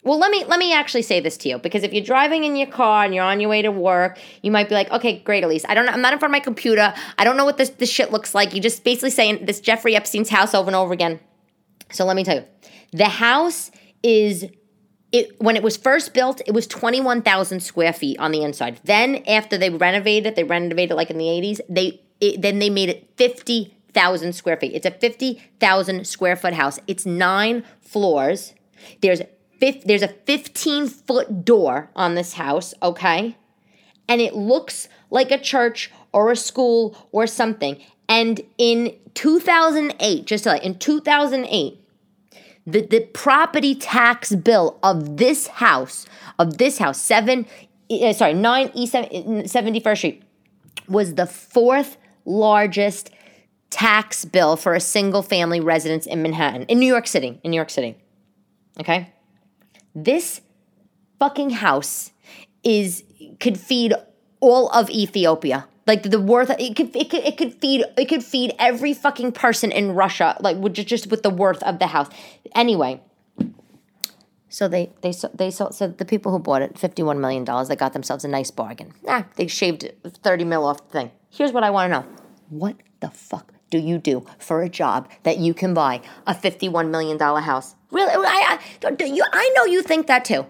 Well, let me let me actually say this to you because if you're driving in your car and you're on your way to work, you might be like, "Okay, great, Elyse. I don't. I'm not in front of my computer. I don't know what this this shit looks like. You just basically saying this Jeffrey Epstein's house over and over again." So let me tell you, the house is it when it was first built, it was 21,000 square feet on the inside. Then after they renovated, it, they renovated it like in the 80s, they it, then they made it 50,000 square feet. It's a 50,000 square foot house. It's 9 floors. There's fifth, there's a 15 foot door on this house, okay? And it looks like a church or a school or something. And in 2008, just like in 2008, the, the property tax bill of this house, of this house, seven, uh, sorry, nine East 71st Street, was the fourth largest tax bill for a single family residence in Manhattan, in New York City, in New York City. Okay? This fucking house is could feed all of Ethiopia like the worth it could it could it could feed it could feed every fucking person in Russia like with just with the worth of the house. Anyway, so they they they sold so the people who bought it fifty one million dollars they got themselves a nice bargain. Ah, they shaved thirty mil off the thing. Here's what I want to know: What the fuck do you do for a job that you can buy a fifty one million dollar house? Really, I I, you, I know you think that too.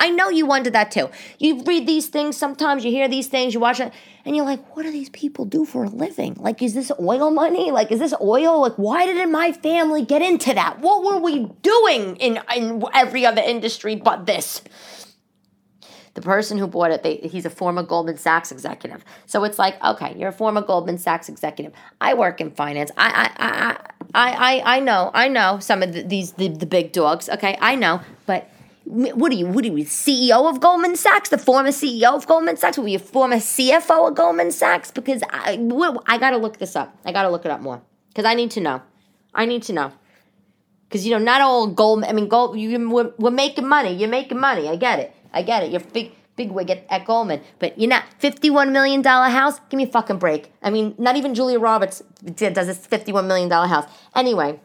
I know you wonder that too. You read these things sometimes, you hear these things, you watch it, and you're like, what do these people do for a living? Like, is this oil money? Like, is this oil? Like, why didn't my family get into that? What were we doing in, in every other industry but this? The person who bought it, they, he's a former Goldman Sachs executive. So it's like, okay, you're a former Goldman Sachs executive. I work in finance. I I I I I, I know I know some of the, these the, the big dogs. Okay, I know, but what are you? What are you? CEO of Goldman Sachs? The former CEO of Goldman Sachs? Were you former CFO of Goldman Sachs? Because I, I got to look this up. I got to look it up more because I need to know. I need to know because you know not all Goldman. I mean, Gold. You we're, we're, making money. You're making money. I get it. I get it. You're big big wig at, at Goldman, but you're not fifty one million dollar house. Give me a fucking break. I mean, not even Julia Roberts does this fifty one million dollar house. Anyway.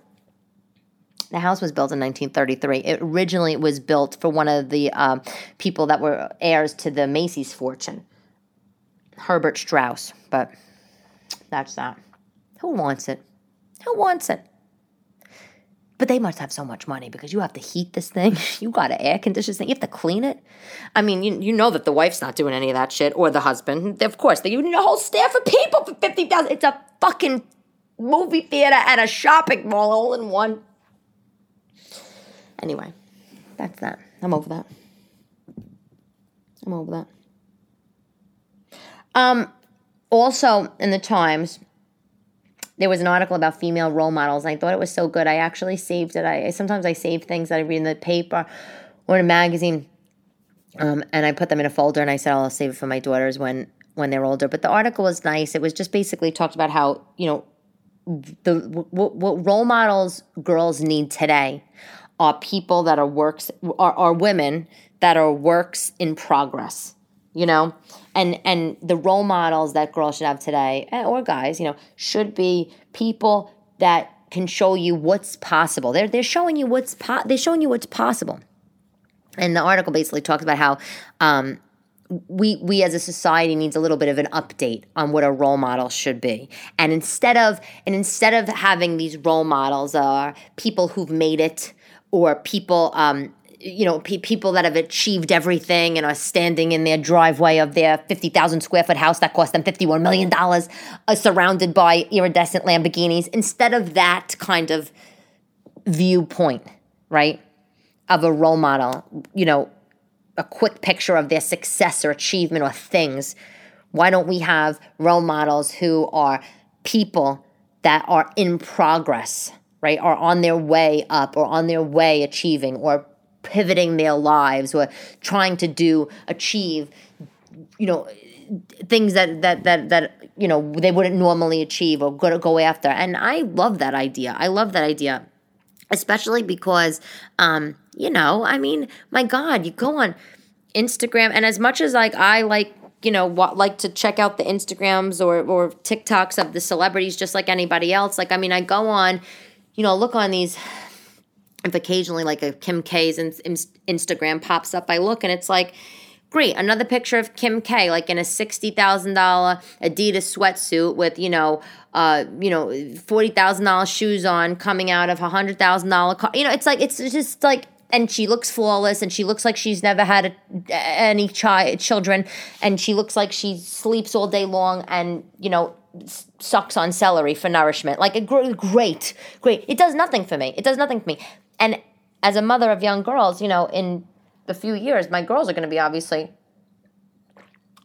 The house was built in 1933. It originally was built for one of the um, people that were heirs to the Macy's fortune, Herbert Straus. But that's that. Who wants it? Who wants it? But they must have so much money because you have to heat this thing. You got to air condition this thing. You have to clean it. I mean, you, you know that the wife's not doing any of that shit or the husband. Of course, they, you need a whole staff of people for 50000 It's a fucking movie theater and a shopping mall all in one. Anyway, that's that. I'm over that. I'm over that. Um, also, in the Times, there was an article about female role models, and I thought it was so good. I actually saved it. I sometimes I save things that I read in the paper or in a magazine, um, and I put them in a folder, and I said I'll save it for my daughters when when they're older. But the article was nice. It was just basically talked about how you know the what, what role models girls need today are people that are works are, are women that are works in progress you know and and the role models that girls should have today eh, or guys you know should be people that can show you what's possible. They're they're showing you what's po- they're showing you what's possible. And the article basically talks about how um, we we as a society needs a little bit of an update on what a role model should be. And instead of and instead of having these role models are people who've made it or people um, you know pe- people that have achieved everything and are standing in their driveway of their 50,000 square foot house that cost them 51 million dollars uh, surrounded by iridescent lamborghinis instead of that kind of viewpoint right of a role model you know a quick picture of their success or achievement or things. Why don't we have role models who are people that are in progress, right? Are on their way up or on their way achieving or pivoting their lives or trying to do achieve you know things that that that that you know they wouldn't normally achieve or go go after and i love that idea i love that idea especially because um you know, I mean, my God, you go on Instagram, and as much as like I like, you know, what like to check out the Instagrams or or TikToks of the celebrities, just like anybody else. Like, I mean, I go on, you know, look on these. If occasionally like a Kim K's Instagram pops up, I look and it's like, great, another picture of Kim K, like in a sixty thousand dollar Adidas sweatsuit with you know uh, you know, forty thousand dollars shoes on, coming out of a hundred thousand dollar car. You know, it's like it's just like and she looks flawless and she looks like she's never had a, any child children and she looks like she sleeps all day long and you know sucks on celery for nourishment. Like a gr- great great. It does nothing for me. It does nothing for me and as a mother of young girls you know in a few years my girls are going to be obviously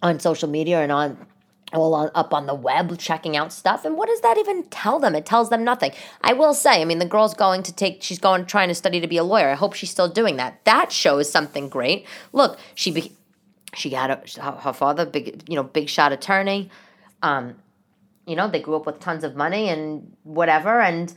on social media and on all on, up on the web checking out stuff. And what does that even tell them? It tells them nothing. I will say i mean the girl's going to take she's going trying to study to be a lawyer. I hope she's still doing that. That shows something great. Look she be, she had a, her father big you know big shot attorney. Um you know they grew up with tons of money and whatever. And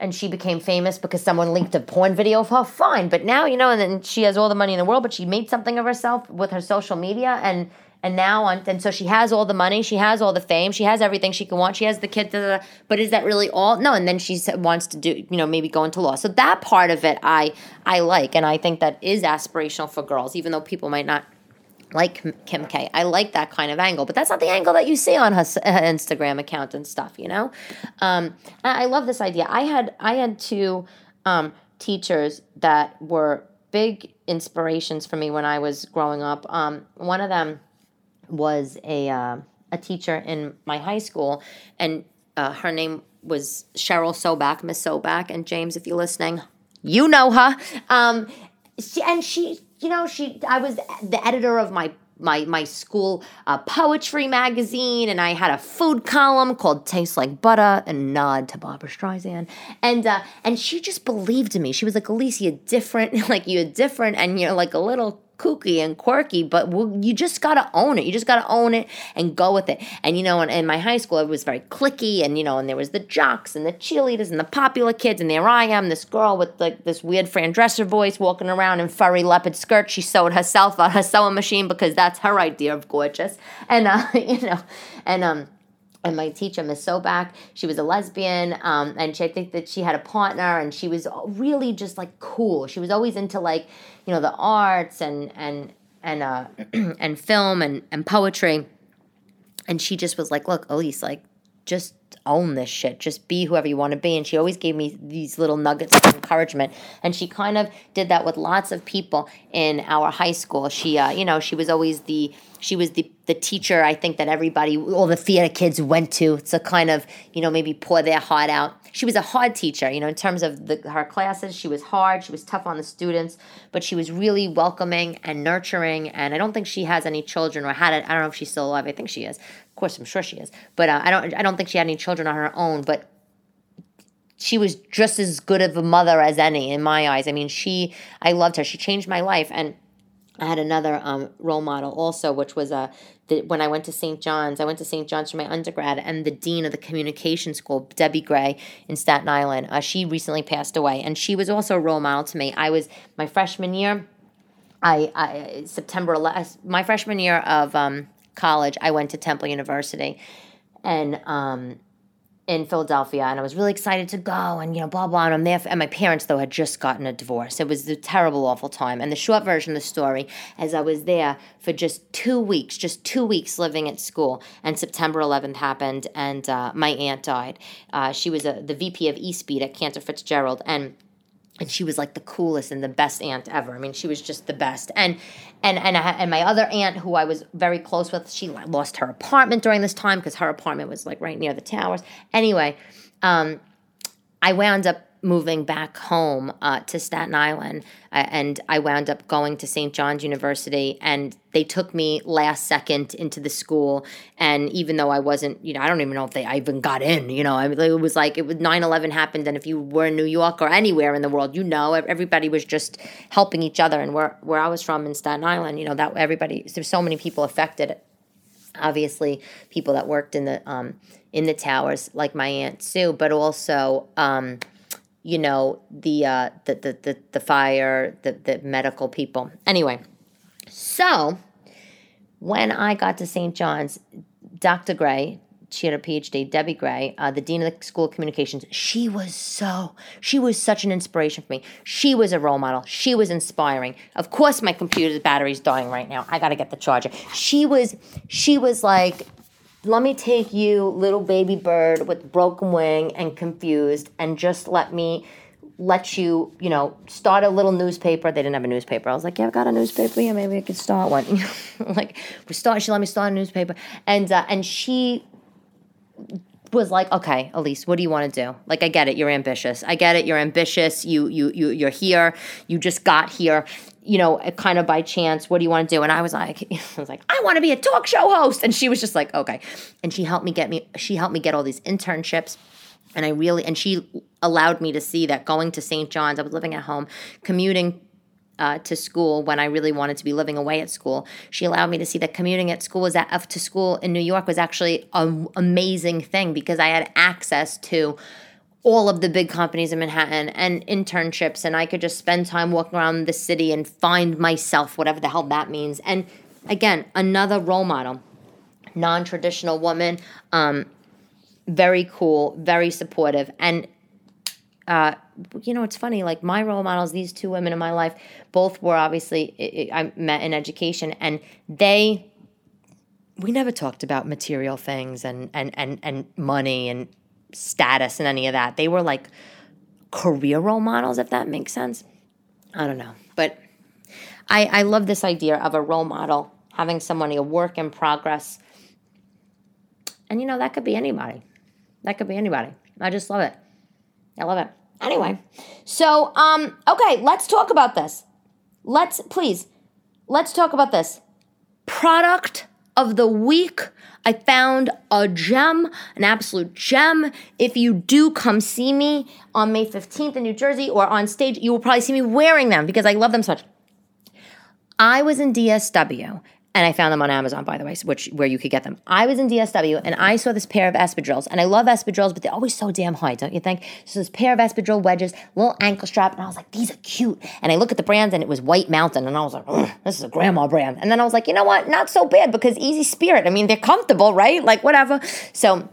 and she became famous because someone linked a porn video of her? Fine but now you know and then she has all the money in the world but she made something of herself with her social media and and now on and so she has all the money she has all the fame she has everything she can want she has the kid da, da, da, but is that really all? No and then she wants to do you know maybe go into law. So that part of it i i like and i think that is aspirational for girls even though people might not like Kim K. I like that kind of angle, but that's not the angle that you see on her, Instagram account and stuff, you know. Um, I love this idea. I had I had two um, teachers that were big inspirations for me when I was growing up. Um, one of them was a uh, a teacher in my high school, and uh, her name was Cheryl Sobak, Miss Sobak. And James, if you're listening, you know her. Um, she, and she, you know, she. I was the editor of my my my school uh, poetry magazine, and I had a food column called "Tastes Like Butter," and nod to Barbra Streisand, and uh, and she just believed in me. She was like, "Alicia, different, like you're different, and you're like a little kooky and quirky, but you just got to own it. You just got to own it and go with it. And, you know, in, in my high school, it was very clicky, and, you know, and there was the jocks and the cheerleaders and the popular kids, and there I am, this girl with like this weird Fran Drescher voice walking around in furry leopard skirt. She sewed herself on her sewing machine because that's her idea of gorgeous. And, uh, you know, and, um, and my teacher, Miss Sobak, she was a lesbian, um, and she, I think that she had a partner, and she was really just like cool. She was always into like, you know, the arts and and and uh, and film and and poetry, and she just was like, "Look, Elyse, like, just own this shit. Just be whoever you want to be." And she always gave me these little nuggets of encouragement, and she kind of did that with lots of people in our high school. She, uh, you know, she was always the she was the the teacher I think that everybody all the theater kids went to to kind of you know maybe pour their heart out. She was a hard teacher, you know, in terms of the, her classes. She was hard. She was tough on the students, but she was really welcoming and nurturing. And I don't think she has any children or had it. I don't know if she's still alive. I think she is. Of course, I'm sure she is. But uh, I don't. I don't think she had any children on her own. But she was just as good of a mother as any in my eyes. I mean, she. I loved her. She changed my life and I had another um, role model also, which was a the, when I went to St. John's. I went to St. John's for my undergrad, and the dean of the communication school, Debbie Gray in Staten Island, uh, she recently passed away, and she was also a role model to me. I was my freshman year. I, I September 11th, my freshman year of um, college, I went to Temple University, and um, in Philadelphia, and I was really excited to go, and you know, blah blah. And I'm there, and my parents though had just gotten a divorce. It was a terrible, awful time. And the short version of the story, as I was there for just two weeks, just two weeks living at school, and September 11th happened, and uh, my aunt died. Uh, she was a, the VP of eSpeed at Cantor Fitzgerald, and and she was like the coolest and the best aunt ever. I mean, she was just the best. And and and I, and my other aunt, who I was very close with, she lost her apartment during this time because her apartment was like right near the towers. Anyway, um, I wound up moving back home uh, to Staten Island, uh, and I wound up going to St. John's University, and they took me last second into the school. And even though I wasn't, you know, I don't even know if they I even got in. You know, I mean, it was like it was 9-11 happened, and if you were in New York or anywhere in the world, you know, everybody was just helping each other. And where where I was from in Staten Island, you know, that everybody there's so many people affected. Obviously, people that worked in the um, in the towers, like my aunt Sue, but also. Um, you know the uh, the, the the the fire, the the medical people. Anyway, so when I got to St. John's, Dr. Gray, she had a PhD, Debbie Gray, uh, the dean of the School of Communications. She was so, she was such an inspiration for me. She was a role model. She was inspiring. Of course, my computer's battery's dying right now. I got to get the charger. She was, she was like let me take you, little baby bird with broken wing and confused, and just let me let you, you know, start a little newspaper. They didn't have a newspaper. I was like, yeah, I've got a newspaper. Yeah, maybe I could start one. like, we start. She let me start a newspaper, and uh, and she was like, okay, Elyse, what do you want to do? Like, I get it. You're ambitious. I get it. You're ambitious. You you you you're here. You just got here you know, kind of by chance, what do you want to do? And I was like, I was like, I want to be a talk show host. And she was just like, okay. And she helped me get me, she helped me get all these internships. And I really, and she allowed me to see that going to St. John's, I was living at home, commuting uh, to school when I really wanted to be living away at school. She allowed me to see that commuting at school was at, to school in New York was actually an amazing thing because I had access to all of the big companies in Manhattan and internships, and I could just spend time walking around the city and find myself, whatever the hell that means. And again, another role model, non traditional woman, um, very cool, very supportive. And, uh, you know, it's funny, like my role models, these two women in my life, both were obviously, I met in education, and they, we never talked about material things and, and, and, and money and status and any of that. They were like career role models, if that makes sense. I don't know. But I, I love this idea of a role model, having someone a work in progress. And you know, that could be anybody. That could be anybody. I just love it. I love it. Anyway, so um, okay, let's talk about this. Let's please, let's talk about this. Product of the week I found a gem, an absolute gem. If you do come see me on May 15th in New Jersey or on stage, you will probably see me wearing them because I love them so much. I was in DSW and I found them on Amazon, by the way, which where you could get them. I was in DSW and I saw this pair of espadrilles, and I love espadrilles, but they're always so damn high, don't you think? So this pair of espadrille wedges, little ankle strap, and I was like, these are cute. And I look at the brands, and it was White Mountain, and I was like, this is a grandma brand. And then I was like, you know what? Not so bad because Easy Spirit. I mean, they're comfortable, right? Like whatever. So.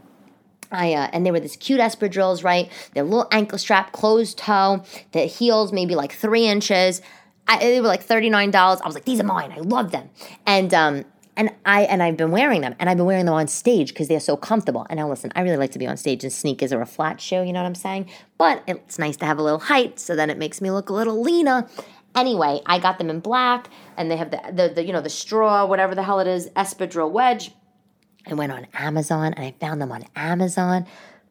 I, uh, and they were this cute espadrilles, right? They're little ankle strap, closed toe, the heels maybe like three inches. I, they were like $39. I was like, these are mine. I love them. And, um, and I and I've been wearing them, and I've been wearing them on stage because they're so comfortable. And now listen, I really like to be on stage in sneakers or a flat shoe. You know what I'm saying? But it's nice to have a little height, so then it makes me look a little leaner. Anyway, I got them in black, and they have the the, the you know the straw, whatever the hell it is, espadrille wedge. I went on Amazon and I found them on Amazon,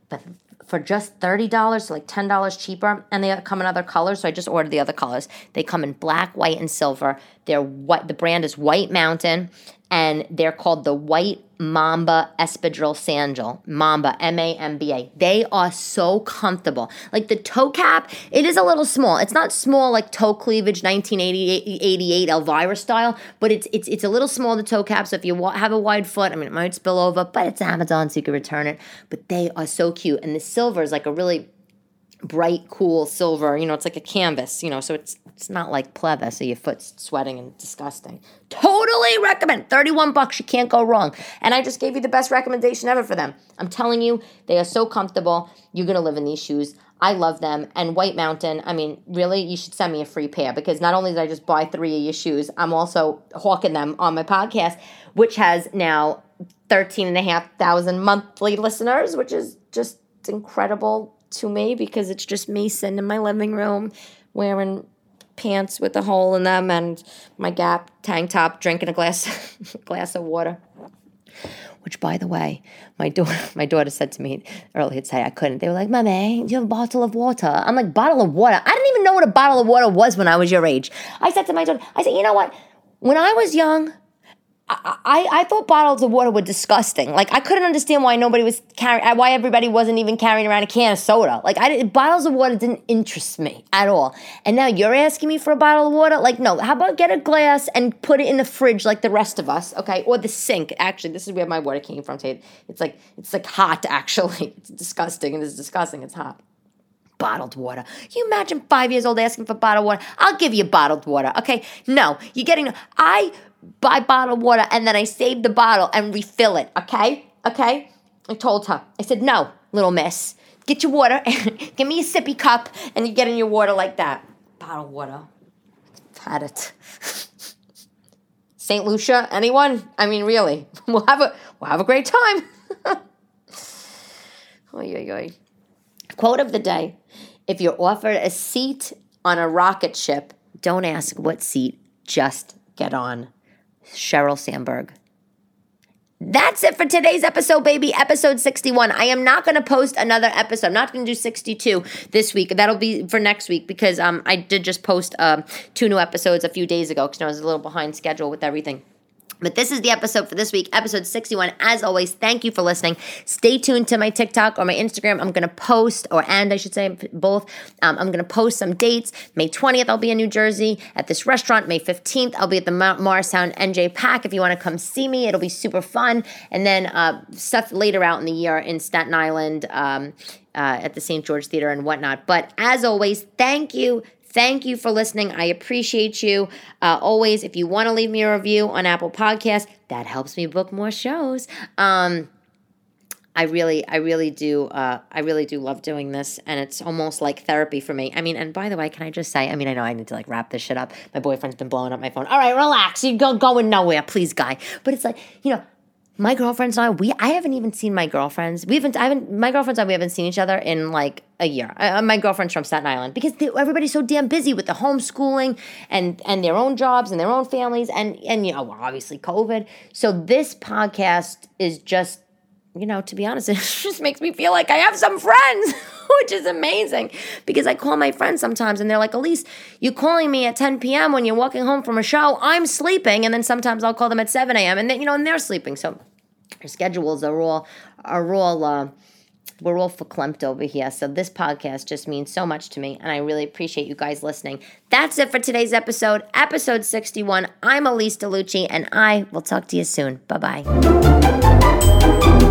but for just $30, so like $10 cheaper. And they come in other colors, so I just ordered the other colors. They come in black, white, and silver. They're what the brand is White Mountain. And they're called the White Mamba Espadrille Sandal. Mamba, M A M B A. They are so comfortable. Like the toe cap, it is a little small. It's not small like toe cleavage 1988 Elvira style, but it's it's it's a little small the toe cap. So if you have a wide foot, I mean it might spill over, but it's Amazon, so you can return it. But they are so cute, and the silver is like a really bright, cool silver. You know, it's like a canvas. You know, so it's it's not like pleather, so your foot's sweating and disgusting. Totally recommend. Thirty-one bucks, you can't go wrong. And I just gave you the best recommendation ever for them. I'm telling you, they are so comfortable. You're gonna live in these shoes. I love them. And White Mountain, I mean, really, you should send me a free pair because not only did I just buy three of your shoes, I'm also hawking them on my podcast, which has now 13,500 monthly listeners, which is just incredible to me because it's just me sitting in my living room wearing pants with a hole in them and my Gap tank top, drinking a glass glass of water. Which, by the way, my daughter my daughter said to me earlier today I couldn't. They were like, "Mommy, do you have a bottle of water?" I'm like, "Bottle of water? I didn't even know what a bottle of water was when I was your age." I said to my daughter, "I said, you know what? When I was young." I, I thought bottles of water were disgusting. Like I couldn't understand why nobody was carrying, uh, why everybody wasn't even carrying around a can of soda. Like I bottles of water didn't interest me at all. And now you're asking me for a bottle of water? Like no. How about get a glass and put it in the fridge like the rest of us, okay? Or the sink. Actually, this is where my water came from. Today. It's like it's like hot. Actually, it's disgusting. It is disgusting. It's hot bottled water. You imagine five years old asking for bottled water? I'll give you bottled water. Okay. No, you're getting, I buy bottled water and then I save the bottle and refill it, okay? Okay? I told her. I said, no, little miss. Get your water, give me a sippy cup, and you get in your water like that. Bottled water. Had it. St. Lucia, anyone? I mean, really, we'll have a we'll have a great time. oy, oy, oy. Quote of the day: If you're offered a seat on a rocket ship, don't ask what seat, just get on. Sheryl Sandberg. That's it for today's episode, baby. Episode 61. I am not going to post another episode. I'm not going to do 62 this week. That'll be for next week because um, I did just post um, two new episodes a few days ago because I was a little behind schedule with everything. But this is the episode for this week, episode 61. As always, thank you for listening. Stay tuned to my TikTok or my Instagram. I'm going to post, or and I should say both. Um, I'm going to post some dates. May 20th, I'll be in New Jersey at this restaurant. May 15th, I'll be at the Morristown NJ PAC. If you want to come see me, it'll be super fun. And then uh, stuff later out in the year in Staten Island. Um, uh, at the St. George Theater and whatnot. But as always, thank you Thank you for listening. I appreciate you. Uh, always, if you want to leave me a review on Apple Podcasts, that helps me book more shows. Um, I really, I really do, uh, I really do love doing this, and it's almost like therapy for me. I mean, and by the way, can I just say? I mean, I know I need to like wrap this shit up. My boyfriend's been blowing up my phone. All right, relax. You go going nowhere, please, guy. But it's like you know, my girlfriends and I, we I haven't even seen my girlfriends. We haven't. I haven't. My girlfriends and I, we haven't seen each other in like a year. Uh, my girlfriend's from Staten Island because they, everybody's so damn busy with the homeschooling and and their own jobs and their own families and and you know obviously COVID. So this podcast is just you know, to be honest, it just makes me feel like I have some friends, which is amazing because I call my friends sometimes and they're like, Elyse, you calling me at 10 p.m. when you're walking home from a show. I'm sleeping. And then sometimes I'll call them at 7 a.m. and then, you know, and they're sleeping. So our schedules are all, are all, uh, we're all verklempt over here. So this podcast just means so much to me, and I really appreciate you guys listening. That's it for today's episode, episode 61. I'm Elyse DeLucci, and I will talk to you soon. Bye bye.